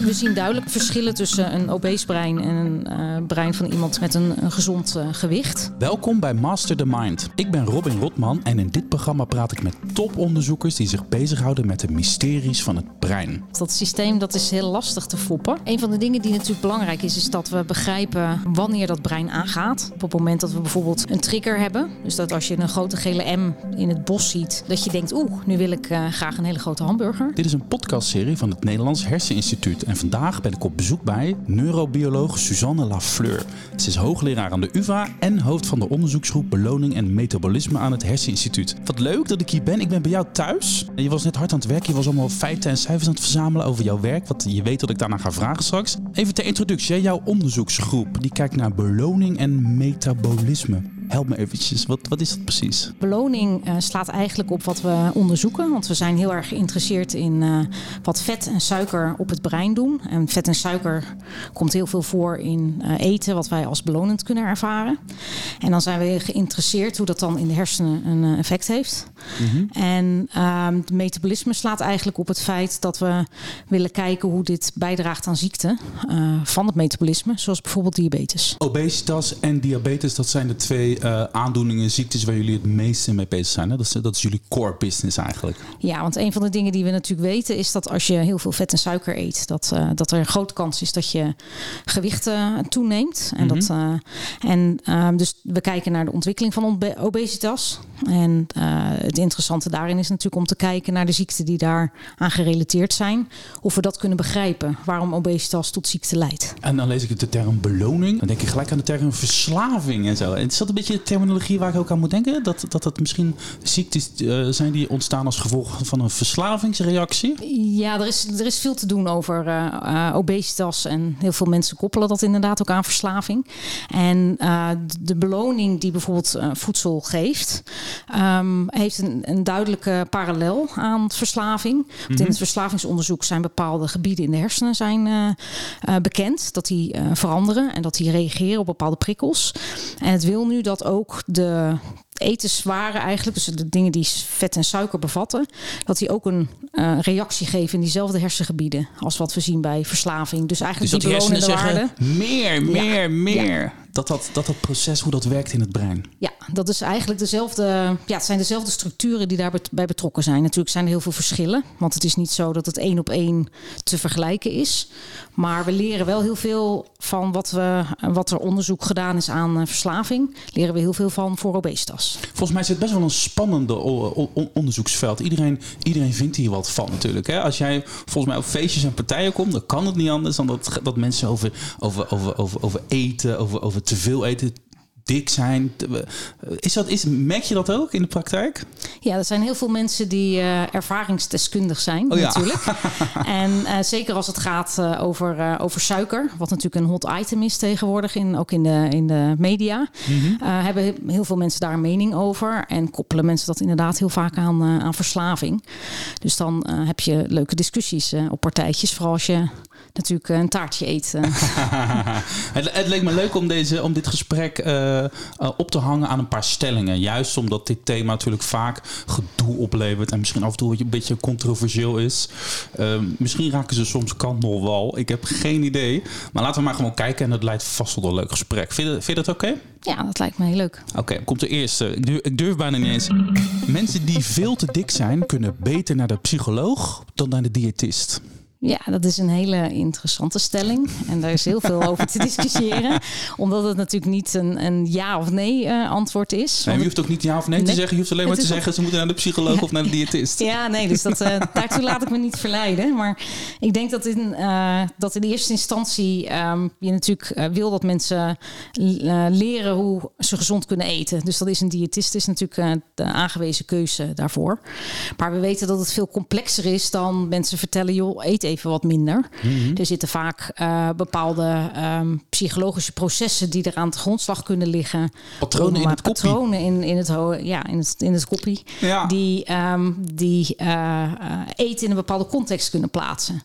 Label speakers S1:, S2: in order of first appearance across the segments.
S1: We zien duidelijk verschillen tussen een obese brein en een uh, brein van iemand met een, een gezond uh, gewicht.
S2: Welkom bij Master the Mind. Ik ben Robin Rotman en in dit programma praat ik met toponderzoekers die zich bezighouden met de mysteries van het brein.
S1: Dat systeem dat is heel lastig te foppen. Een van de dingen die natuurlijk belangrijk is, is dat we begrijpen wanneer dat brein aangaat. Op het moment dat we bijvoorbeeld een trigger hebben, dus dat als je een grote gele M in het bos ziet, dat je denkt, oeh, nu wil ik uh, graag een hele grote hamburger.
S2: Dit is een podcastserie van het Nederlands Herseninstituut en vandaag ben ik op bezoek bij neurobioloog Suzanne Lafleur. Ze is hoogleraar aan de UvA en hoofd van de onderzoeksgroep Beloning en Metabolisme aan het Herseninstituut. Wat leuk dat ik hier ben. Ik ben bij jou thuis. Je was net hard aan het werk. Je was allemaal feiten en cijfers aan het verzamelen over jouw werk. Wat je weet dat ik daarna ga vragen straks. Even ter introductie. Jouw onderzoeksgroep die kijkt naar beloning en metabolisme. Help me eventjes, wat, wat is dat precies?
S1: Beloning uh, slaat eigenlijk op wat we onderzoeken. Want we zijn heel erg geïnteresseerd in uh, wat vet en suiker op het brein doen. En vet en suiker komt heel veel voor in uh, eten, wat wij als belonend kunnen ervaren. En dan zijn we geïnteresseerd hoe dat dan in de hersenen een effect heeft. Mm-hmm. En het metabolisme slaat eigenlijk op het feit dat we willen kijken hoe dit bijdraagt aan ziekte van het metabolisme, zoals bijvoorbeeld diabetes.
S2: Obesitas en diabetes, dat zijn de twee uh, aandoeningen, ziektes waar jullie het meeste mee bezig zijn. Hè? Dat, is, dat is jullie core business eigenlijk.
S1: Ja, want een van de dingen die we natuurlijk weten is dat als je heel veel vet en suiker eet, dat, uh, dat er een grote kans is dat je gewicht uh, toeneemt. En, mm -hmm. dat, en dus we kijken naar de ontwikkeling van obesitas. En het interessante daarin is natuurlijk om te kijken naar de ziekten die daar aan gerelateerd zijn. Of we dat kunnen begrijpen, waarom obesitas tot ziekte leidt.
S2: En dan lees ik de term beloning. Dan denk ik gelijk aan de term verslaving en zo. En is dat een beetje beetje terminologie waar ik ook aan moet denken? Dat, dat het misschien ziektes uh, zijn die ontstaan als gevolg van een verslavingsreactie?
S1: Ja, er is, er is veel te doen over uh, obesitas. En heel veel mensen koppelen dat inderdaad ook aan verslaving. En de beloning die bijvoorbeeld voedsel geeft, um, heeft een, een, duidelijke parallel aan verslaving. Mm -hmm. in het mhm. verslavingsonderzoek zijn bepaalde gebieden in de hersenen zijn, bekend. Dat die veranderen en dat die reageren op bepaalde prikkels. En het wil nu dat ook de etenswaren eigenlijk, dus de dingen die vet en suiker bevatten, dat die ook een uh, reactie geven in diezelfde hersengebieden als wat we zien bij verslaving. Dus eigenlijk
S2: dus
S1: die belonende.
S2: Meer, meer, ja. meer. Ja dat dat, dat dat proces, hoe dat werkt in het brein.
S1: Ja, dat is eigenlijk dezelfde. Ja, het zijn dezelfde structuren die daarbij betrokken zijn. Natuurlijk zijn er heel veel verschillen. Want het is niet zo dat het één op één te vergelijken is. Maar we leren wel heel veel van wat, we, wat er onderzoek gedaan is aan verslaving. Leren we heel veel van voor obesitas.
S2: Volgens mij is het best wel een spannende onderzoeksveld. Iedereen, iedereen vindt hier wat van natuurlijk. Hè? Als jij volgens mij op feestjes en partijen komt, dan kan het niet anders dan dat, dat mensen over, over, over, over, over eten, over, over te veel eten, dik zijn. Is dat, is, merk je dat ook in de praktijk?
S1: Ja, er zijn heel veel mensen die uh, ervaringsdeskundig zijn, oh, natuurlijk. Ja. en uh, zeker als het gaat uh, over, over suiker, wat natuurlijk een hot item is tegenwoordig, in, ook in de, in de media, mm -hmm. hebben heel veel mensen daar een mening over. En koppelen mensen dat inderdaad heel vaak aan, aan verslaving. Dus dan heb je leuke discussies op partijtjes, vooral als je natuurlijk een taartje eet.
S2: het, het, leek me leuk om, deze, om dit gesprek uh, op te hangen aan een paar stellingen. Juist omdat dit thema natuurlijk vaak gedoe oplevert en misschien af en toe een beetje controversieel is. Uh, misschien raken ze soms kant nog. Ik heb geen idee. Maar laten we maar gewoon kijken en het leidt vast wel een leuk gesprek. Vind je, vind je dat oké? Okay?
S1: Ja, dat lijkt me heel leuk.
S2: Oké, okay, komt de eerste. Ik durf, ik durf bijna niet eens. Mensen die veel te dik zijn, kunnen beter naar de psycholoog dan naar de diëtist.
S1: Ja, dat is een hele interessante stelling. En daar is heel veel over te discussiëren. Omdat het natuurlijk niet een, een ja of nee uh, antwoord is.
S2: Nee, je hoeft ook niet ja of nee, nee, te zeggen. Je hoeft alleen maar te zeggen... ze moeten naar de psycholoog ja. of naar de diëtist.
S1: Ja, nee, dus dat, uh, daartoe laat ik me niet verleiden. Maar ik denk dat in, uh, dat in eerste instantie... Um, je natuurlijk wil dat mensen leren hoe ze gezond kunnen eten. Dus dat is een diëtist is natuurlijk de aangewezen keuze daarvoor. Maar we weten dat het veel complexer is dan mensen vertellen... joh, eet even wat minder. Mm-hmm. Er zitten vaak uh, bepaalde um, psychologische processen die er aan de grondslag kunnen liggen.
S2: Patronen in het
S1: patronen in, in het ja, in het, in het koppie. Ja. Die, um, die uh, eten in een bepaalde context kunnen plaatsen.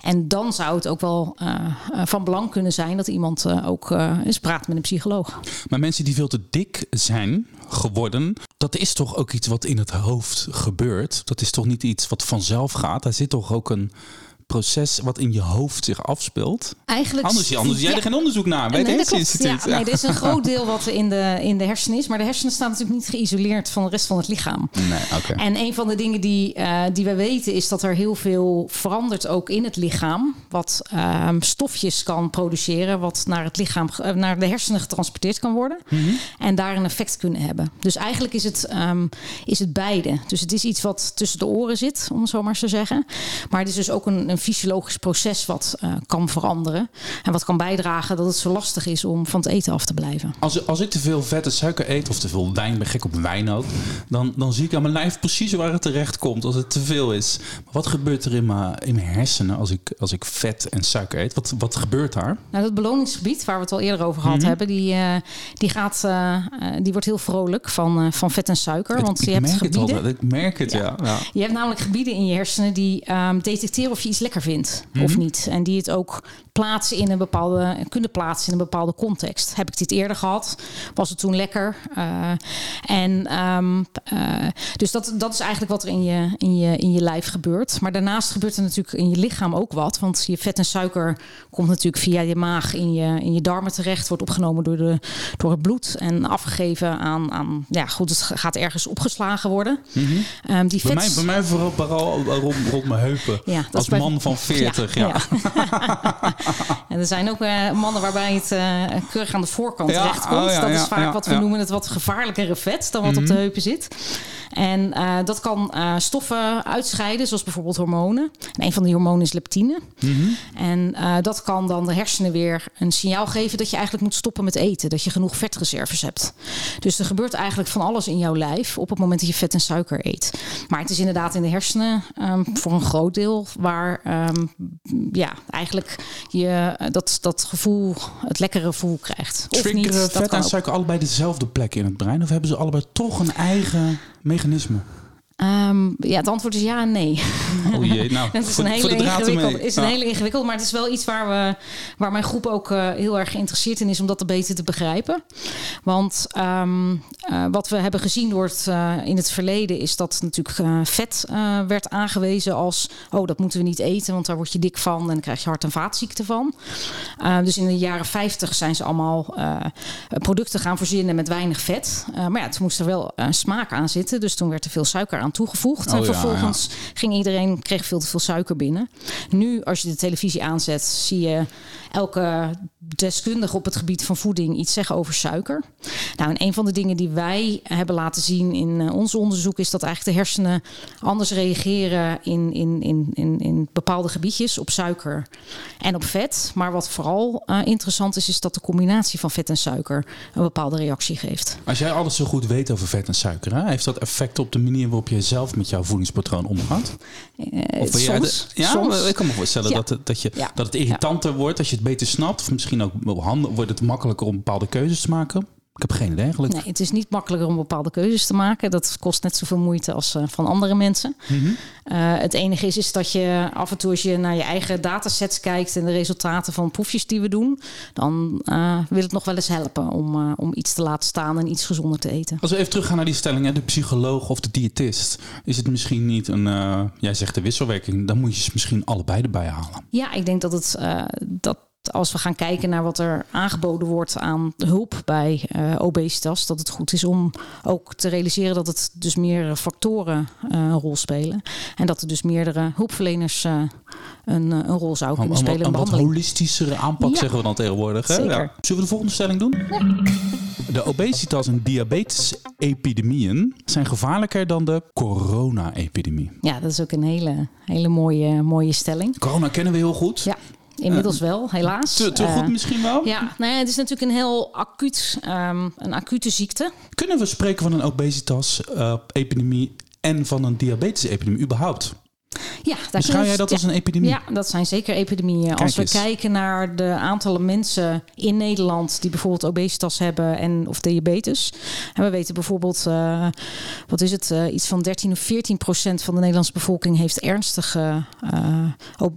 S1: En dan zou het ook wel uh, van belang kunnen zijn dat iemand ook eens praat met een psycholoog.
S2: Maar mensen die veel te dik zijn geworden, dat is toch ook iets wat in het hoofd gebeurt. Dat is toch niet iets wat vanzelf gaat. Daar zit toch ook een proces wat in je hoofd zich afspeelt?
S1: Eigenlijk...
S2: Anders, anders jij er geen onderzoek naar bij
S1: nee,
S2: het.
S1: Ja, nee, er is een groot deel wat in de, in de hersenen is. Maar de hersenen staan natuurlijk niet geïsoleerd van de rest van het lichaam.
S2: Nee, oké.
S1: En een van de dingen die, eh, die we weten is dat er heel veel verandert ook in het lichaam. Wat ehm, stofjes kan produceren, wat naar het lichaam, eh, naar de hersenen getransporteerd kan worden. En daar een effect kunnen hebben. Dus eigenlijk is het, ehm, is het beide. Dus het is iets wat tussen de oren zit, om het zo maar eens te zeggen. Maar het is dus ook een, een fysiologisch proces wat eh, kan veranderen. En wat kan bijdragen dat het zo lastig is om van het eten af te blijven.
S2: Als, als ik te veel vet en suiker eet of te veel wijn, ben gek op wijn ook, dan, dan zie ik aan mijn lijf precies waar het terecht komt als het te veel is. Maar wat gebeurt er in mijn, in mijn hersenen als ik, als ik vet en suiker eet? Wat, wat gebeurt daar?
S1: Nou, dat beloningsgebied waar we het al eerder over gehad
S2: Mhm.
S1: hebben, die, eh, die, gaat, eh, die wordt heel vrolijk van, van vet en suiker. want je hebt
S2: merk het
S1: gebieden.
S2: al. Ik merk het, ja. ja.
S1: Je hebt namelijk gebieden in je hersenen die ehm, detecteren of je iets lekker vindt
S2: Mhm.
S1: of niet. En die het ook plaatsen in een bepaalde, kunnen plaatsen in een bepaalde context. Heb ik dit eerder gehad? Was het toen lekker? Eh, en ehm, eh, dus dat, dat is eigenlijk wat er in je, in, je, in je lijf gebeurt. Maar daarnaast gebeurt er natuurlijk in je lichaam ook wat. Want je vet en suiker komt natuurlijk via je maag in je, in je darmen terecht. Wordt opgenomen door, de, door het bloed en afgegeven aan, aan... Ja, goed, het gaat ergens opgeslagen worden. Ehm, die
S2: Bij,
S1: vet-
S2: mij, bij mij vooral, vooral rond, rond mijn heupen.
S1: Ja, dat
S2: Als
S1: bij-
S2: man van 40, ja.
S1: En er zijn ook eh, mannen waarbij het eh, keurig aan de voorkant
S2: Ja,
S1: terecht komt.
S2: oh
S1: dat is vaak wat we.
S2: Mhm.
S1: noemen het wat gevaarlijkere vet dan wat op de heupen zit. En eh, dat kan eh, stoffen uitscheiden, zoals bijvoorbeeld hormonen. En een van die hormonen is leptine.
S2: Mhm.
S1: En eh, dat kan dan de hersenen weer een signaal geven dat je eigenlijk moet stoppen met eten. Dat je genoeg vetreserves hebt. Dus er gebeurt eigenlijk van alles in jouw lijf op het moment dat je vet en suiker eet. Maar het is inderdaad in de hersenen ehm, voor een groot deel waar ehm, ja, eigenlijk je dat, dat gevoel, het lekkere gevoel krijgt. Of
S2: Triggeren vet en suiker allebei dezelfde plek in het brein? Of hebben ze allebei toch een eigen mechanisme? mecanismo.
S1: Ehm, ja, het antwoord is ja en nee.
S2: Oh jee, nou,
S1: Het is een hele ingewikkeld. Is een
S2: Ja.
S1: hele ingewikkeld, maar het is wel iets waar, we, waar mijn groep ook eh, heel erg geïnteresseerd in is om dat te beter te begrijpen. Want ehm, eh, wat we hebben gezien door het, eh, in het verleden is dat natuurlijk vet werd aangewezen als oh dat moeten we niet eten, want daar word je dik van en dan krijg je hart- en vaatziekten van. Dus in de jaren 50 zijn ze allemaal producten gaan verzinnen met weinig vet. Maar ja, toen moest er wel smaak aan zitten, dus toen werd er veel suiker aan toegevoegd.
S2: Oh
S1: en
S2: ja,
S1: vervolgens ging iedereen kreeg veel te veel suiker binnen. Nu, als je de televisie aanzet, zie je elke deskundige op het gebied van voeding iets zeggen over suiker. Nou, en een van de dingen die wij hebben laten zien in eh, ons onderzoek is dat eigenlijk de hersenen anders reageren in, in, in, in, in bepaalde gebiedjes op suiker en op vet. Maar wat vooral eh, interessant is, is dat de combinatie van vet en suiker een bepaalde reactie geeft.
S2: Als jij alles zo goed weet over vet en suiker, heeft dat effect op de manier waarop je zelf met jouw voedingspatroon omgaat?
S1: Eh,
S2: Of
S1: soms,
S2: de- ja,
S1: soms.
S2: ik kan me voorstellen
S1: Ja.
S2: dat, het, dat, je,
S1: Ja.
S2: dat het irritanter wordt als je het beter snapt. Of misschien ook wordt het makkelijker om bepaalde keuzes te maken. Ik heb geen idee eigenlijk.
S1: Nee, het is niet makkelijker om bepaalde keuzes te maken. Dat kost net zoveel moeite als eh, van andere mensen.
S2: Mhm.
S1: Eh, het enige is, is dat je af en toe als je naar je eigen datasets kijkt en de resultaten van proefjes die we doen, dan eh, wil het nog wel eens helpen om, om iets te laten staan en iets gezonder te eten.
S2: Als we even teruggaan naar die stelling, hè, de psycholoog of de diëtist. Is het misschien niet een, jij zegt de wisselwerking, dan moet je ze misschien allebei erbij halen.
S1: Ja, ik denk dat het dat als we gaan kijken naar wat er aangeboden wordt aan hulp bij eh, obesitas, dat het goed is om ook te realiseren dat het dus meerdere factoren eh, een rol spelen. En dat er dus meerdere hulpverleners eh, een, een rol zouden
S2: Een,
S1: kunnen
S2: een,
S1: spelen in
S2: een wat holistischere aanpak
S1: Ja.
S2: zeggen we dan tegenwoordig. Hè?
S1: Zeker.
S2: Ja. Zullen we de volgende stelling doen? De obesitas en diabetes-epidemieën zijn gevaarlijker dan de corona-epidemie.
S1: Ja, dat is ook een hele, hele mooie, mooie stelling.
S2: Corona kennen we heel goed.
S1: Ja, inmiddels wel, helaas.
S2: Te, te
S1: Eh,
S2: goed misschien wel.
S1: Ja, nou ja, het is natuurlijk een heel acuut, ehm, een acute ziekte.
S2: Kunnen we spreken van een obesitas-epidemie en van een diabetes-epidemie überhaupt?
S1: Ja, daar we-
S2: jij dat
S1: ja.
S2: als een epidemie?
S1: Ja, dat zijn zeker epidemieën. Als we
S2: eens.
S1: kijken naar de aantallen mensen in Nederland die bijvoorbeeld obesitas hebben en of diabetes. En we weten bijvoorbeeld, eh, wat is het, eh, iets van 13 of 14 procent van de Nederlandse bevolking heeft ernstig eh,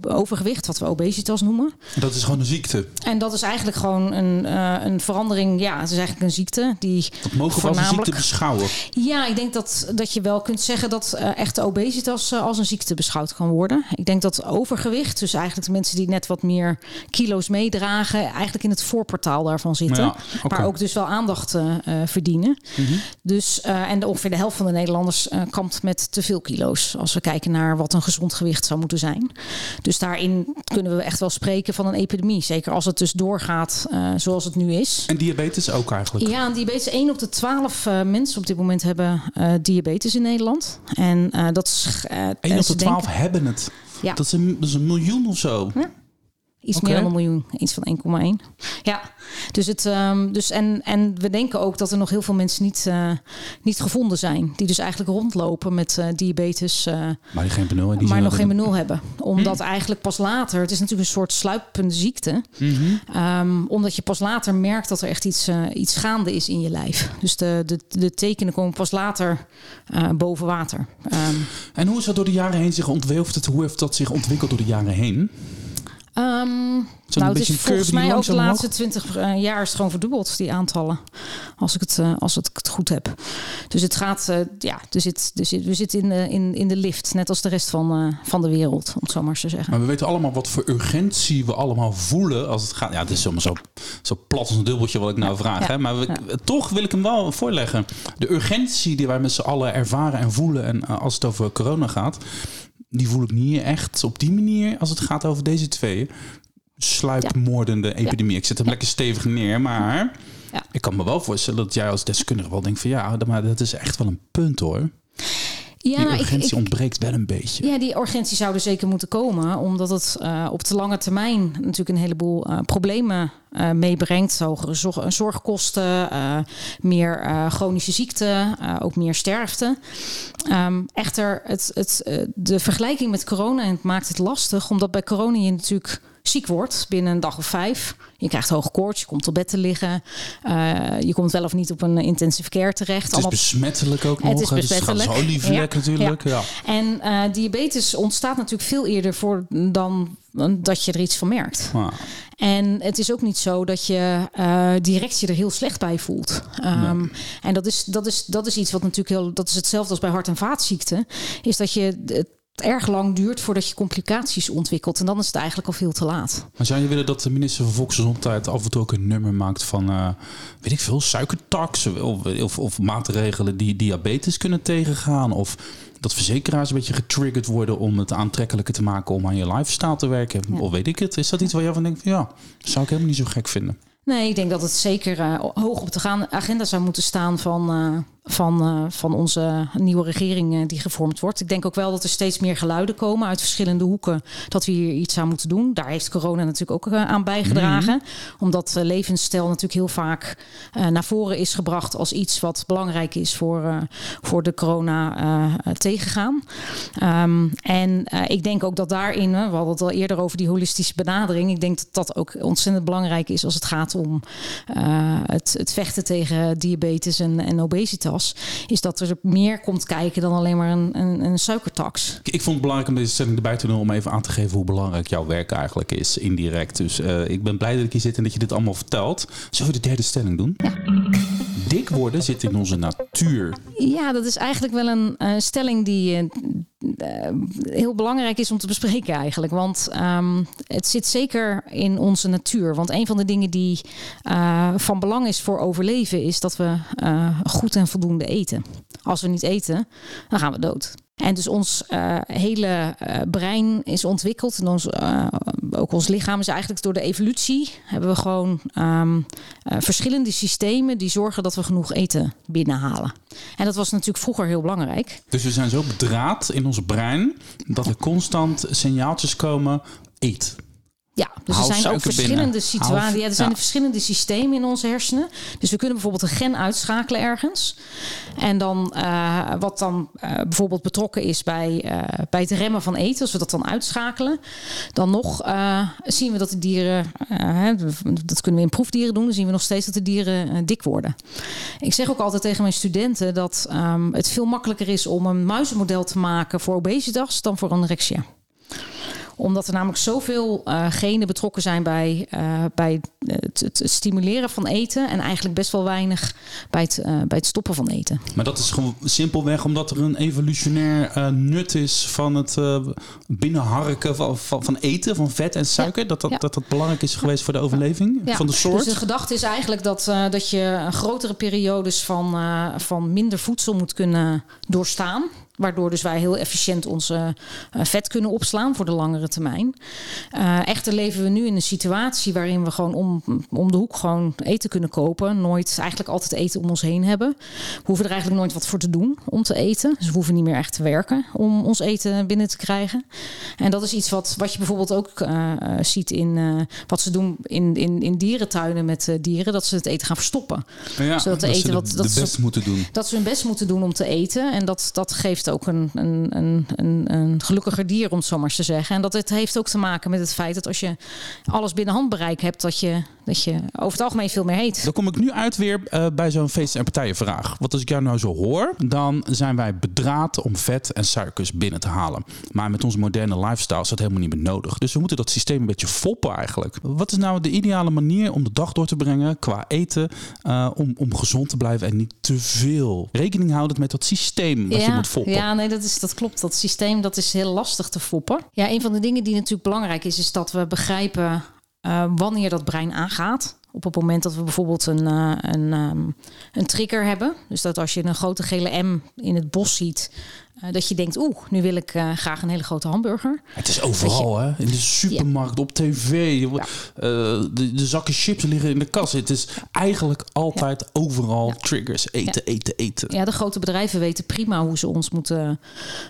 S1: overgewicht, wat we obesitas noemen.
S2: Dat is gewoon een ziekte.
S1: En dat is eigenlijk gewoon een, een verandering. Ja, het is eigenlijk een ziekte die
S2: Dat mogen we als een ziekte beschouwen.
S1: Ja, ik denk dat, dat je wel kunt zeggen dat echte obesitas als een ziekte beschouwd beschouwd kan worden. Ik denk dat overgewicht, dus eigenlijk de mensen die net wat meer kilo's meedragen, eigenlijk in het voorportaal daarvan zitten.
S2: Ja.
S1: Maar ook dus wel aandacht eh, eh, verdienen. Dus, eh, en ongeveer de helft van de Nederlanders kampt met te veel kilo's. Als we kijken naar wat een gezond gewicht zou moeten zijn. Dus daarin kunnen we echt wel spreken van een epidemie. Zeker als het dus doorgaat zoals het nu is.
S2: En diabetes ook eigenlijk.
S1: Ja, en diabetes. 1 op de 12 eh, mensen op dit moment hebben diabetes in Nederland. En dat is. eh,
S2: 1
S1: en
S2: op de 12
S1: denken-
S2: hebben het.
S1: Ja.
S2: Dat, is een, dat is een miljoen of zo.
S1: Iets meer dan een miljoen, iets van 1,1. Ja, dus het, ehm, dus en, en we denken ook dat er nog heel veel mensen niet, eh, niet gevonden zijn. Die dus eigenlijk rondlopen met eh, diabetes, eh,
S2: Maar die geen benul. en Die
S1: maar nog geen benul hebben. Omdat eigenlijk pas later, het is natuurlijk een soort sluipende ziekte.
S2: Mhm.
S1: Ehm, omdat je pas later merkt dat er echt iets, iets gaande is in je lijf. Dus de, de, de tekenen komen pas later boven water. Ehm,
S2: En hoe is dat door de jaren heen zich ontwikkeld? Hoe heeft dat zich ontwikkeld door de jaren heen?
S1: Ehm, nou, het is volgens mij ook de laatste twintig eh, jaar is het gewoon verdubbeld, die aantallen. Als ik het, eh, als ik het goed heb. Dus het gaat, eh, ja, zit, er zit, we zitten in de, in, in de lift, net als de rest van, van de wereld, om het zo maar eens te zeggen.
S2: Maar we weten allemaal wat voor urgentie we allemaal voelen als het gaat. Ja, het is zomaar zo, zo plat als een dubbeltje wat ik nou vraag.
S1: ja,
S2: Hè? Maar we, toch wil ik hem wel voorleggen. De urgentie die wij met z'n allen ervaren en voelen. En als het over corona gaat, die voel ik niet echt op die manier als het gaat over deze twee. Sluipmoordende epidemie. Ik zet hem lekker stevig neer, maar
S1: Ja.
S2: ik kan me wel voorstellen dat jij als deskundige wel denkt van ja, maar dat is echt wel een punt hoor. Die
S1: Ja, ik,
S2: urgentie
S1: ik,
S2: ontbreekt wel een beetje.
S1: Ja, die urgentie zou er zeker moeten komen, omdat het eh, op de lange termijn natuurlijk een heleboel eh, problemen eh, meebrengt. Hogere zorg- zorgkosten, meer chronische ziekten, ook meer sterfte. Ehm, echter, het, het, de vergelijking met corona en het maakt het lastig, omdat bij corona je natuurlijk ziek wordt binnen een dag of vijf. Je krijgt hoge koorts, je komt op bed te liggen. eh, je komt wel of niet op een intensive care terecht.
S2: Het is besmettelijk ook nog.
S1: Het is
S2: dus
S1: besmettelijk.
S2: Zo liefelijk
S1: Ja,
S2: natuurlijk. Ja.
S1: En eh, diabetes ontstaat natuurlijk veel eerder voor dan dat je er iets van merkt. En het is ook niet zo dat je eh, direct je er heel slecht bij voelt. Ehm, En dat is, dat, is, dat is iets wat natuurlijk heel. Dat is hetzelfde als bij hart- en vaatziekten. Is dat je erg lang duurt voordat je complicaties ontwikkelt. En dan is het eigenlijk al veel te laat.
S2: maar zou je willen dat de minister van Volksgezondheid af en toe ook een nummer maakt van, eh, weet ik veel, suikertax of, of, of maatregelen die diabetes kunnen tegengaan? Of dat verzekeraars een beetje getriggerd worden om het aantrekkelijker te maken om aan je lifestyle te werken? Of weet ik het? Is dat iets waar jij van denkt van ja, zou ik helemaal niet zo gek vinden?
S1: Nee, ik denk dat het zeker eh, hoog op de agenda zou moeten staan van, eh, van, eh, van onze nieuwe regering eh, die gevormd wordt. Ik denk ook wel dat er steeds meer geluiden komen uit verschillende hoeken dat we hier iets aan moeten doen. Daar heeft corona natuurlijk ook eh, aan bijgedragen. Omdat eh, levensstijl natuurlijk heel vaak naar voren is gebracht als iets wat belangrijk is voor, voor de corona tegengaan. Ehm, en ik denk ook dat daarin, we hadden het al eerder over die holistische benadering. Ik denk dat dat ook ontzettend belangrijk is als het gaat om het, het vechten tegen diabetes en, en obesitas. Is dat er meer komt kijken dan alleen maar een, een, een suikertax.
S2: Ik, ik vond het belangrijk om deze stelling erbij te doen om even aan te geven hoe belangrijk jouw werk eigenlijk is, indirect. Dus eh, ik ben blij dat ik hier zit en dat je dit allemaal vertelt. Zullen we de derde stelling doen? Dik worden zit in onze natuur.
S1: Ja, dat is eigenlijk wel een eh, stelling die eh, heel belangrijk is om te bespreken eigenlijk. Want ehm, het zit zeker in onze natuur. Want een van de dingen die eh, van belang is voor overleven... is dat we eh, goed en voldoende eten. Als we niet eten, dan gaan we dood. En dus ons eh, hele eh, brein is ontwikkeld. En ons, eh, ook ons lichaam is eigenlijk door de evolutie... hebben we gewoon ehm, eh, verschillende systemen... die zorgen dat we genoeg eten binnenhalen. En dat was natuurlijk vroeger heel belangrijk.
S2: Dus we zijn zo bedraad in ons brein dat er constant signaaltjes komen. Eet.
S1: Ja, dus er zijn ook verschillende
S2: binnen.
S1: situaties. Ja, er zijn
S2: ja.
S1: verschillende systemen in onze hersenen. Dus we kunnen bijvoorbeeld een gen uitschakelen ergens. En dan eh, wat dan eh, bijvoorbeeld betrokken is bij, eh, bij het remmen van eten, als we dat dan uitschakelen, dan nog zien we dat de dieren, dat kunnen we in proefdieren doen, dan zien we nog steeds dat de dieren dik worden. Ik zeg ook altijd tegen mijn studenten dat ehm, het veel makkelijker is om een muizenmodel te maken voor obesitas dan voor anorexia Omdat er namelijk zoveel uh, genen betrokken zijn bij, uh, bij het, het, stimuleren van eten. En eigenlijk best wel weinig bij het, uh, bij het stoppen van eten.
S2: Maar dat is gewoon simpelweg omdat er een evolutionair nut is van het binnenharken van, van, van, eten, van vet en suiker. Dat, dat, dat dat belangrijk is geweest voor de overleving van de soort.
S1: Dus de gedachte is eigenlijk dat, dat je grotere periodes van, van minder voedsel moet kunnen doorstaan. Waardoor dus wij heel efficiënt onze uh, vet kunnen opslaan voor de langere termijn. Uh, echter leven we nu in een situatie waarin we gewoon om, om de hoek gewoon eten kunnen kopen. Nooit eigenlijk altijd eten om ons heen hebben. We hoeven er eigenlijk nooit wat voor te doen om te eten. Dus we hoeven niet meer echt te werken om ons eten binnen te krijgen. En dat is iets wat, wat je bijvoorbeeld ook uh, ziet in wat ze doen in, in, in dierentuinen met dieren. Dat ze het eten gaan verstoppen.
S2: Ja, Zodat de eten de, wat, dat de best ze, moeten doen.
S1: Dat ze hun best moeten doen om te eten. En dat, dat geeft ook een, een, een, een, een gelukkiger dier, om het zo maar te zeggen. En dat het heeft ook te maken met het feit dat als je alles binnen handbereik hebt, dat je, dat je over het algemeen veel meer eet.
S2: Dan kom ik nu uit weer uh, bij zo'n feest- en partijenvraag. Want als ik jou nou zo hoor, dan zijn wij bedraad om vet en suikers binnen te halen. Maar met onze moderne lifestyle is dat helemaal niet meer nodig. Dus we moeten dat systeem een beetje foppen eigenlijk. Wat is nou de ideale manier om de dag door te brengen qua eten, uh, om, om gezond te blijven en niet te veel rekening houden met dat systeem dat
S1: ja,
S2: je moet foppen?
S1: Ja, nee, dat, is, dat klopt. Dat systeem dat is heel lastig te foppen. Ja, een van de dingen die natuurlijk belangrijk is, is dat we begrijpen uh, wanneer dat brein aangaat. Op het moment dat we bijvoorbeeld een, uh, een, um, een trigger hebben. Dus dat als je een grote gele M in het bos ziet, dat je denkt, oeh, nu wil ik uh, graag een hele grote hamburger.
S2: Het is overal, je, hè? In de supermarkt, ja. op tv. Ja. Uh, de, de, zakken chips liggen in de kast. Het is eigenlijk altijd ja. overal triggers. Eten, eten, eten.
S1: Ja, de grote bedrijven weten prima hoe ze ons moeten,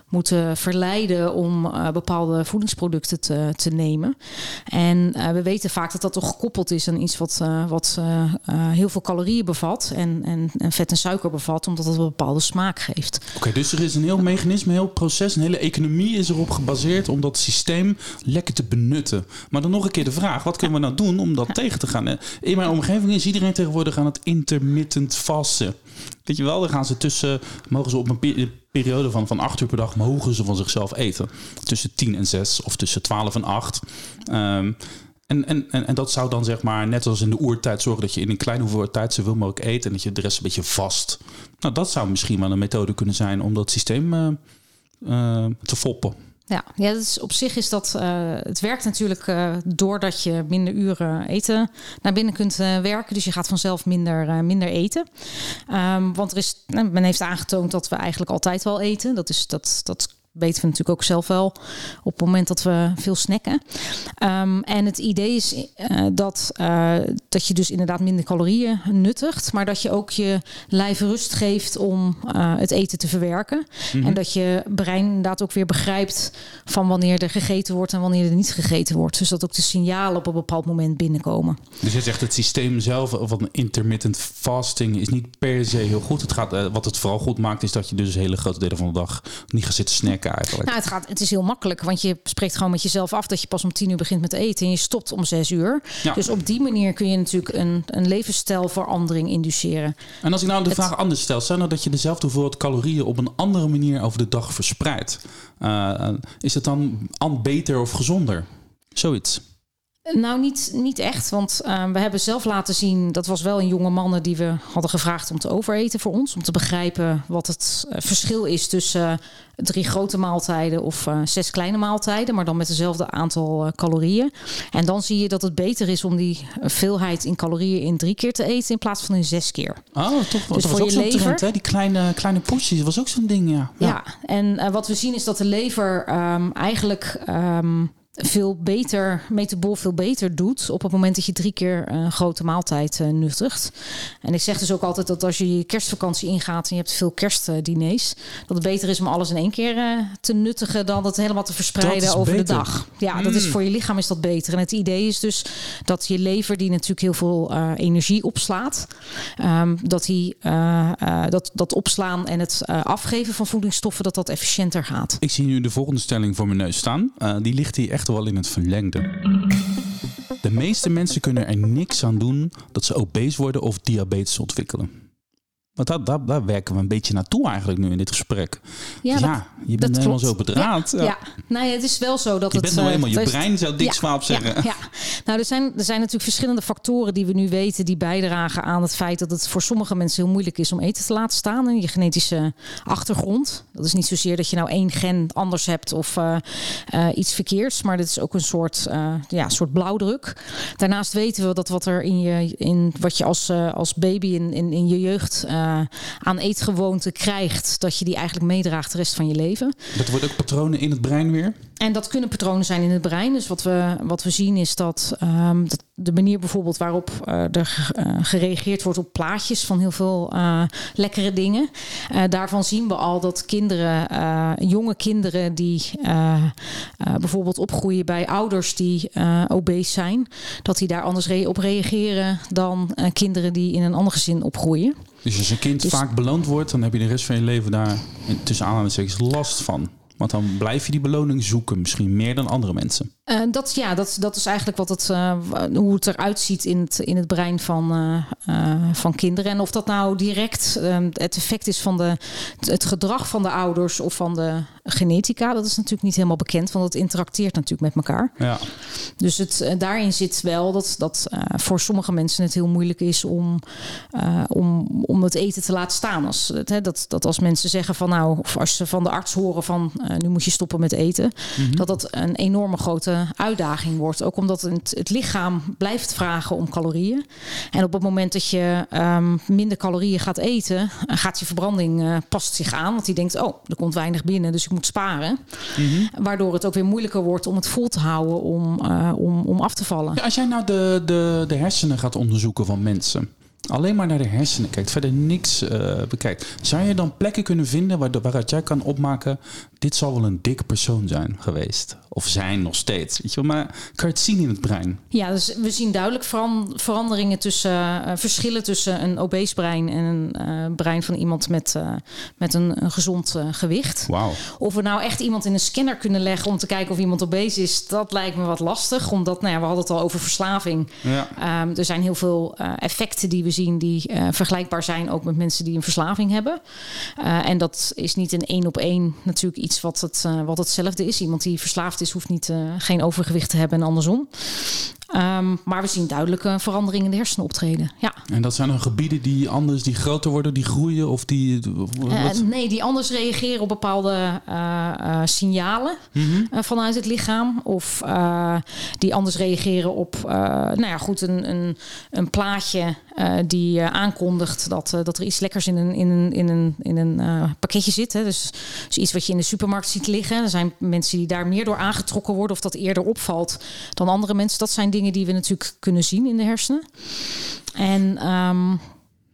S1: moeten verleiden om uh, bepaalde voedingsproducten te, te nemen. En we weten vaak dat dat toch gekoppeld is aan iets wat, wat heel veel calorieën bevat en, en, en, vet en suiker bevat, omdat het een bepaalde smaak geeft.
S2: Oké, okay, dus er is een heel mechanisme, een heel proces, een hele economie is erop gebaseerd om dat systeem lekker te benutten. Maar dan nog een keer de vraag: wat kunnen we nou doen om dat ja. tegen te gaan? In mijn omgeving is iedereen tegenwoordig aan het intermittent vasten. Weet je wel, dan gaan ze tussen, mogen ze op een periode van, van acht uur per dag, mogen ze van zichzelf eten. Tussen 10 en 6 of tussen 12 en 8. Um, en, en, en, en, dat zou dan zeg maar, net als in de oertijd, zorgen dat je in een kleine hoeveelheid tijd zoveel mogelijk eet en dat je de rest een beetje vast. Nou, dat zou misschien wel een methode kunnen zijn om dat systeem uh, uh, te foppen.
S1: Ja, ja dus op zich is dat. Uh, het werkt natuurlijk doordat je minder uren eten naar binnen kunt werken. Dus je gaat vanzelf minder, minder eten. Um, want er is, men heeft aangetoond dat we eigenlijk altijd wel eten. Dat, is, dat, dat weten we natuurlijk ook zelf wel op het moment dat we veel snacken. Um, en het idee is uh, dat, uh, dat je dus inderdaad minder calorieën nuttigt, maar dat je ook je lijf rust geeft om uh, het eten te verwerken. Mm -hmm. En dat je brein inderdaad ook weer begrijpt van wanneer er gegeten wordt en wanneer er niet gegeten wordt. Dus dat ook de signalen op een bepaald moment binnenkomen.
S2: Dus je zegt het systeem zelf van intermittent fasting is niet per se heel goed. Het gaat, wat het vooral goed maakt is dat je dus hele grote delen van de dag niet gaat zitten snacken eigenlijk?
S1: Nou, het, gaat, het is heel makkelijk, want je spreekt gewoon met jezelf af dat je pas om tien uur begint met eten en je stopt om zes uur. Ja. Dus op die manier kun je natuurlijk een, een levensstijlverandering induceren.
S2: En als ik nou de het... vraag anders stel, stel nou dat je dezelfde hoeveelheid calorieën op een andere manier over de dag verspreidt. Uh, is het dan beter of gezonder? Zoiets.
S1: Nou, niet, niet echt. Want uh, we hebben zelf laten zien, dat was wel een jonge mannen die we hadden gevraagd om te overeten voor ons. Om te begrijpen wat het uh, verschil is tussen uh, drie grote maaltijden of zes kleine maaltijden. Maar dan met dezelfde aantal calorieën. En dan zie je dat het beter is om die veelheid in calorieën in drie keer te eten in plaats van in zes keer.
S2: Oh, toch? Dus dat voor was je lever. Trend, hè? Die kleine, kleine porties, was ook zo'n ding, ja.
S1: Ja, ja en wat we zien is dat de lever um, eigenlijk. Um, veel beter, metabol veel beter doet op het moment dat je drie keer een grote maaltijd uh, nuttigt. En ik zeg dus ook altijd dat als je je kerstvakantie ingaat en je hebt veel kerstdiners, dat het beter is om alles in één keer uh, te nuttigen dan het helemaal te verspreiden over beter. de dag. Ja, mm. dat is voor je lichaam is dat beter. En het idee is dus dat je lever, die natuurlijk heel veel uh, energie opslaat, um, dat die dat, dat opslaan en het afgeven van voedingsstoffen, dat dat efficiënter gaat.
S2: Ik zie nu de volgende stelling voor mijn neus staan. die ligt hier echt wel in het verlengde. De meeste mensen kunnen er niks aan doen dat ze obese worden of diabetes ontwikkelen. Want daar, daar, daar werken we een beetje naartoe eigenlijk nu in dit gesprek. Ja, ja
S1: dat-
S2: je bent
S1: dat
S2: helemaal
S1: klopt.
S2: zo bedraad.
S1: Ja, ja. Nou ja, het is wel zo dat
S2: Je
S1: het...
S2: bent nou
S1: eh,
S2: eenmaal je
S1: is-
S2: brein, zou
S1: Ja,
S2: Swaap zeggen.
S1: Ja, ja. nou er zijn, er zijn natuurlijk verschillende factoren die we nu weten die bijdragen aan het feit dat het voor sommige mensen heel moeilijk is om eten te laten staan in je genetische achtergrond. Dat is niet zozeer dat je nou één gen anders hebt of eh, eh, iets verkeerds, maar dit is ook een soort, ja, soort blauwdruk. Daarnaast weten we dat wat er in je, in wat je als, als baby in, in, in je jeugd eh, aan eetgewoonten krijgt, dat je die eigenlijk meedraagt de rest van je leven.
S2: Dat wordt ook patronen in het brein weer.
S1: En dat kunnen patronen zijn in het brein. Dus wat we, wat we zien is dat, ehm, dat de manier bijvoorbeeld waarop eh, er eh, gereageerd wordt op plaatjes van heel veel lekkere dingen. Daarvan zien we al dat kinderen, jonge kinderen die bijvoorbeeld opgroeien bij ouders die obese zijn, dat die daar anders re- op reageren dan kinderen die in een ander gezin opgroeien.
S2: Dus als een kind
S1: Dus-
S2: vaak beloond wordt, dan heb je de rest van je leven daar tussen aanhalingstekens last van. Want dan blijf je die beloning zoeken, misschien meer dan andere mensen.
S1: Eh, dat, ja, dat, dat is eigenlijk wat het, eh, hoe het eruit ziet in het, in het brein van, eh, van kinderen. En of dat nou direct eh, het effect is van de, het gedrag van de ouders of van de genetica, dat is natuurlijk niet helemaal bekend, want het interacteert natuurlijk met elkaar.
S2: Ja.
S1: Dus het, daarin zit wel dat, dat voor sommige mensen het heel moeilijk is om, om, om het eten te laten staan. Als, het, hè, dat, dat als mensen zeggen van nou, of als ze van de arts horen van nu moet je stoppen met eten, dat dat een enorme grote uitdaging wordt. Ook omdat het, het lichaam blijft vragen om calorieën. En op het moment dat je ehm, minder calorieën gaat eten, gaat je verbranding eh, past zich aan. Want die denkt, oh, er komt weinig binnen, dus ik moet sparen. Waardoor het ook weer moeilijker wordt om het vol te houden om, eh, om, om af te vallen.
S2: Ja, Als jij nou de, de, de hersenen gaat onderzoeken van mensen, alleen maar naar de hersenen kijkt, verder niks eh, bekijkt, zou je dan plekken kunnen vinden waar, waaruit jij kan opmaken, dit zal wel een dikke persoon zijn geweest? Of zijn nog steeds? Weet je wel, maar kan je het zien in het brein?
S1: Ja, dus we zien duidelijk veran- veranderingen tussen eh, verschillen tussen een obese brein en een eh, brein van iemand met, eh, met een, een gezond gewicht.
S2: Wauw.
S1: Of we nou echt iemand in een scanner kunnen leggen om te kijken of iemand obese is, dat lijkt me wat lastig. Omdat, nou ja, we hadden het al over verslaving.
S2: Ja.
S1: Ehm, er zijn heel veel effecten die we zien die vergelijkbaar zijn ook met mensen die een verslaving hebben. En dat is niet een één op één natuurlijk iets wat, het, eh, wat hetzelfde is. Iemand die verslaafd is, hoeft niet, eh, geen overgewicht te hebben en andersom. Ehm, maar we zien duidelijke veranderingen in de hersenen optreden. Ja.
S2: En dat zijn dan gebieden die anders, die groter worden, die groeien of die...
S1: Eh,
S2: wat-
S1: nee, die anders reageren op bepaalde eh, eh, signalen eh, vanuit het lichaam. Of eh, die anders reageren op, eh, nou ja, goed, een, een, een plaatje eh, die eh, aankondigt dat, eh, dat er iets lekkers in een, in een, in een, in een eh, pakketje zit. Hè. Dus, dus iets wat je in de supermarkt ziet liggen. Er zijn mensen die daar meer door aangetrokken worden of dat eerder opvalt dan andere mensen. Dat zijn dingen die we natuurlijk kunnen zien in de hersenen. En ehm,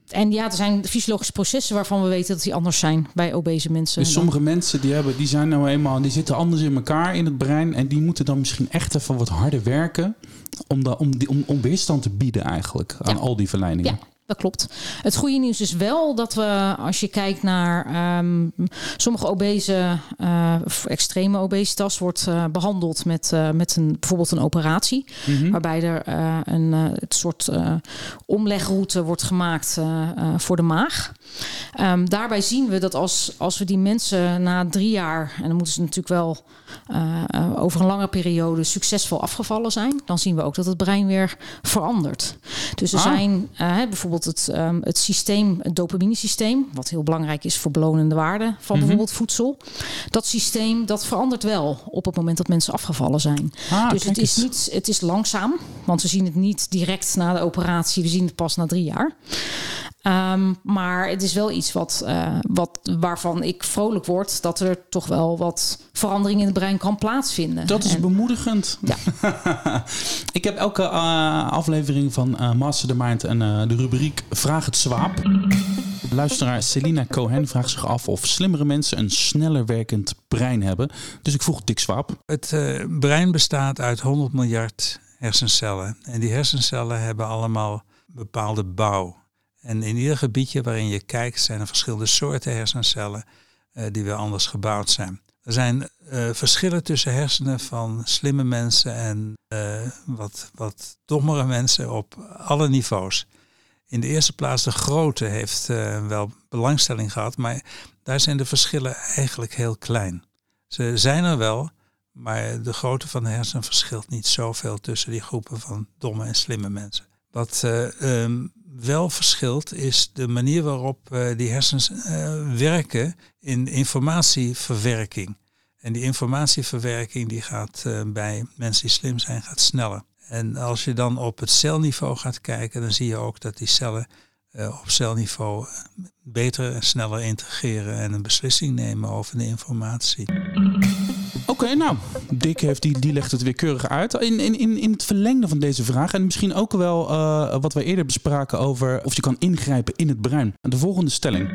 S1: en ja, er zijn fysiologische processen waarvan we weten dat die anders zijn bij obese mensen.
S2: Dus sommige mensen die, hebben, die zijn nou eenmaal, die zitten anders in elkaar in het brein. En die moeten dan misschien echt even wat harder werken. Om, da, om, die, om, om weerstand te bieden eigenlijk aan
S1: Ja.
S2: al die verleidingen.
S1: Ja, dat klopt. Het goede nieuws is wel dat we, als je kijkt naar ehm, sommige obese, eh, of extreme obesitas, wordt eh, behandeld met, eh, met een, bijvoorbeeld een operatie. Waarbij er een het soort omlegroute wordt gemaakt voor de maag. Ehm, daarbij zien we dat als, als we die mensen na drie jaar, en dan moeten ze natuurlijk wel over een lange periode succesvol afgevallen zijn, dan zien we ook dat het brein weer verandert. Dus er
S2: Ah.
S1: zijn eh, bijvoorbeeld het, ehm, het systeem, het dopaminesysteem, wat heel belangrijk is voor belonende waarden van bijvoorbeeld voedsel. Dat systeem dat verandert wel op het moment dat mensen afgevallen zijn.
S2: Ah,
S1: dus het is, niet, het is langzaam, want we zien het niet direct na de operatie, we zien het pas na drie jaar. Ehm, maar het is wel iets wat, eh, wat, waarvan ik vrolijk word dat er toch wel wat verandering in het brein kan plaatsvinden.
S2: Dat is
S1: En-
S2: bemoedigend.
S1: Ja.
S2: ik heb elke eh, aflevering van eh, Master the Mind en eh, de rubriek Vraag het Zwaap. Luisteraar Selina Cohen vraagt zich af of slimmere mensen een sneller werkend brein hebben. Dus ik vroeg Dick Swaap.
S3: Het brein bestaat uit 100 miljard hersencellen. En die hersencellen hebben allemaal bepaalde bouw. En in ieder gebiedje waarin je kijkt zijn er verschillende soorten hersencellen eh, die weer anders gebouwd zijn. Er zijn eh, verschillen tussen hersenen van slimme mensen en eh, wat, wat dommere mensen op alle niveaus. In de eerste plaats de grootte heeft wel belangstelling gehad, maar daar zijn de verschillen eigenlijk heel klein. Ze zijn er wel, maar de grootte van de hersenen verschilt niet zoveel tussen die groepen van domme en slimme mensen. Wat um, wel verschilt is de manier waarop uh, die hersens werken in informatieverwerking. En die informatieverwerking die gaat bij mensen die slim zijn, gaat sneller. En als je dan op het celniveau gaat kijken, dan zie je ook dat die cellen op celniveau beter en sneller integreren en een beslissing nemen over de informatie.
S2: Oké, nou, Dick heeft die, die legt het weer keurig uit. In, in, in, het verlengde van deze vraag, en misschien ook wel uh, wat we eerder bespraken over of je kan ingrijpen in het brein. De volgende stelling.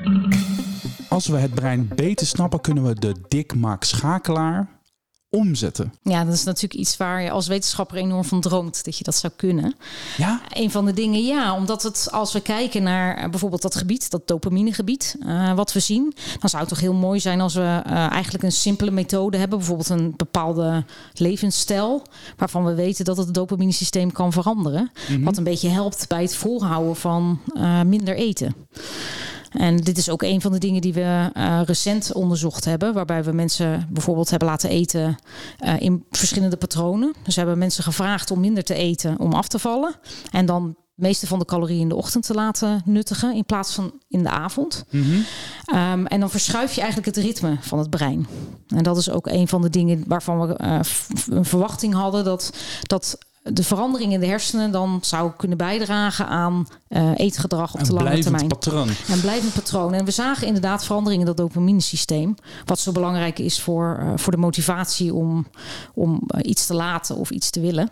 S2: Als we het brein beter snappen, kunnen we de Dick-Maak-schakelaar omzetten.
S1: Ja, dat is natuurlijk iets waar je als wetenschapper enorm van droomt dat je dat zou kunnen.
S2: Ja.
S1: Een van de dingen, ja, omdat het als we kijken naar uh, bijvoorbeeld dat gebied, dat dopaminegebied, uh, wat we zien, dan zou het toch heel mooi zijn als we uh, eigenlijk een simpele methode hebben, bijvoorbeeld een bepaalde levensstijl, waarvan we weten dat het dopaminesysteem kan veranderen, mm -hmm. wat een beetje helpt bij het volhouden van minder eten. En dit is ook een van de dingen die we uh, recent onderzocht hebben, waarbij we mensen bijvoorbeeld hebben laten eten uh, in verschillende patronen. Dus we hebben mensen gevraagd om minder te eten om af te vallen. En dan meeste van de calorieën in de ochtend te laten nuttigen in plaats van in de avond. Mm -hmm. um, en dan verschuif je eigenlijk het ritme van het brein. En dat is ook een van de dingen waarvan we uh, een verwachting hadden dat dat de verandering in de hersenen dan zou kunnen bijdragen aan uh, eetgedrag op
S2: een
S1: de lange termijn.
S2: Patroon.
S1: Een blijvend patroon. En we zagen inderdaad veranderingen in dat dopaminesysteem. Wat zo belangrijk is voor, uh, voor de motivatie om, om uh, iets te laten of iets te willen.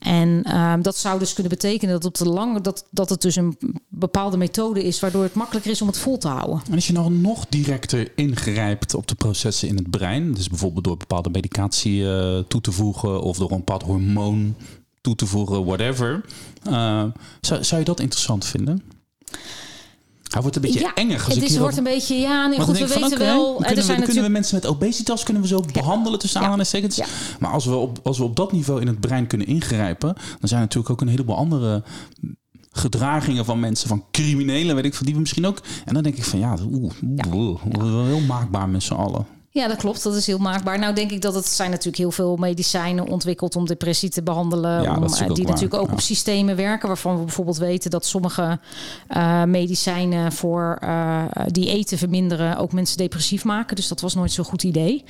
S1: En uh, dat zou dus kunnen betekenen dat op de lange dat, dat het dus een bepaalde methode is waardoor het makkelijker is om het vol te houden.
S2: En als je nou nog directer ingrijpt op de processen in het brein, dus bijvoorbeeld door bepaalde medicatie uh, toe te voegen of door een bepaald hormoon toe te voegen, whatever, uh, zou, zou je dat interessant vinden? Hij wordt een beetje
S1: ja,
S2: enger.
S1: Het is, wordt een beetje, ja, nee, goed, we weten
S2: okay,
S1: wel.
S2: Kunnen,
S1: er
S2: we,
S1: zijn
S2: kunnen
S1: natuurlijk...
S2: we mensen met obesitas kunnen we zo ja. behandelen tussen
S1: ja.
S2: aanhalingstekens. Ja. Maar als we, op, als we op dat niveau in het brein kunnen ingrijpen, dan zijn er natuurlijk ook een heleboel andere gedragingen van mensen, van criminelen, weet ik, van die we misschien ook. En dan denk ik van ja, oeh, heel maakbaar met z'n allen.
S1: Ja, dat klopt. Dat is heel maakbaar. Nou denk ik dat het zijn natuurlijk heel veel medicijnen ontwikkeld om depressie te behandelen.
S2: Ja,
S1: om,
S2: dat is
S1: die natuurlijk ook
S2: ja.
S1: op systemen werken. Waarvan we bijvoorbeeld weten dat sommige uh, medicijnen voor uh, die eten verminderen ook mensen depressief maken. Dus dat was nooit zo'n goed idee.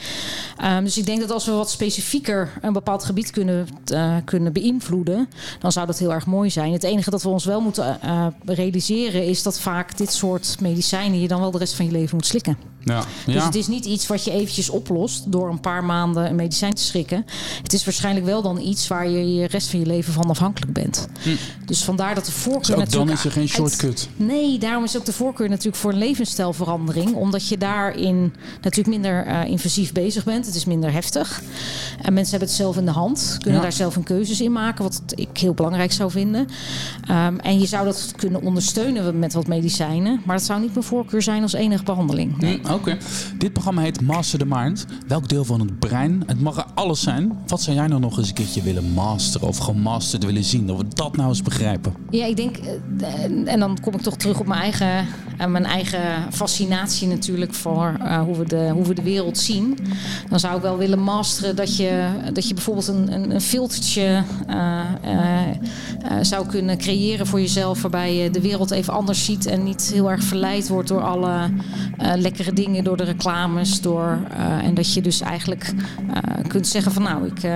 S1: Um, dus ik denk dat als we wat specifieker een bepaald gebied kunnen, uh, kunnen beïnvloeden, dan zou dat heel erg mooi zijn. Het enige dat we ons wel moeten realiseren is dat vaak dit soort medicijnen je dan wel de rest van je leven moet slikken.
S2: Ja.
S1: Dus
S2: ja.
S1: het is niet iets wat je eventjes oplost door een paar maanden een medicijn te schrikken. Het is waarschijnlijk wel dan iets waar je je rest van je leven van afhankelijk bent.
S2: Hm.
S1: Dus vandaar dat de voorkeur
S2: dus ook dan is er geen shortcut.
S1: Uit, nee, daarom is ook de voorkeur natuurlijk voor een levensstijlverandering. Omdat je daarin natuurlijk minder uh, invasief bezig bent. Het is minder heftig. En mensen hebben het zelf in de hand. Kunnen ja. daar zelf een keuzes in maken. Wat ik heel belangrijk zou vinden. Um, en je zou dat kunnen ondersteunen met wat medicijnen. Maar dat zou niet mijn voorkeur zijn als enige behandeling. Nee.
S2: Hm. Oké. Okay. Dit programma heet Master the Mind. Welk deel van het brein? Het mag er alles zijn. Wat zou jij nou nog eens een keertje willen masteren of gemasterd willen zien? Dat we dat nou eens begrijpen.
S1: Ja, ik denk, en dan kom ik toch terug op mijn eigen, mijn eigen fascinatie natuurlijk voor uh, hoe, we de, hoe we de wereld zien. Dan zou ik wel willen masteren dat je, dat je bijvoorbeeld een, een, een filtertje zou kunnen creëren voor jezelf. Waarbij je de wereld even anders ziet en niet heel erg verleid wordt door alle lekkere dingen, door de reclames. Door, en dat je dus eigenlijk kunt zeggen van nou, ik,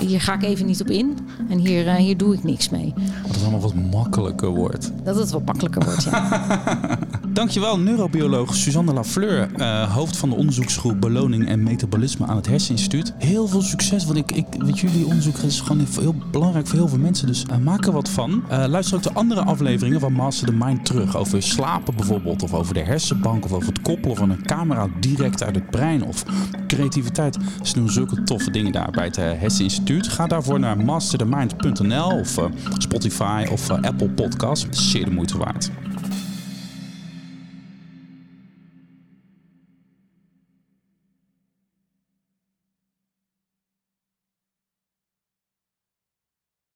S1: hier ga ik even niet op in. En hier, hier doe ik niks mee.
S2: Dat het allemaal wat makkelijker wordt.
S1: Dat het wat makkelijker wordt, ja.
S2: Dankjewel, neurobioloog Suzanne Lafleur, uh, hoofd van de onderzoeksgroep Beloning en Metabolisme aan het Herseninstituut. Heel veel succes, want ik, ik weet jullie onderzoek is gewoon heel belangrijk voor heel veel mensen, dus uh, maak er wat van. Uh, luister ook de andere afleveringen van Master the Mind terug, over slapen bijvoorbeeld, of over de hersenbank, of over het koppelen van een camera direct uit het brein, of creativiteit. Ze doen zulke toffe dingen daar bij het Herseninstituut. Ga daarvoor naar masterthemind.nl of Spotify of Apple Podcasts. Zeer de moeite waard.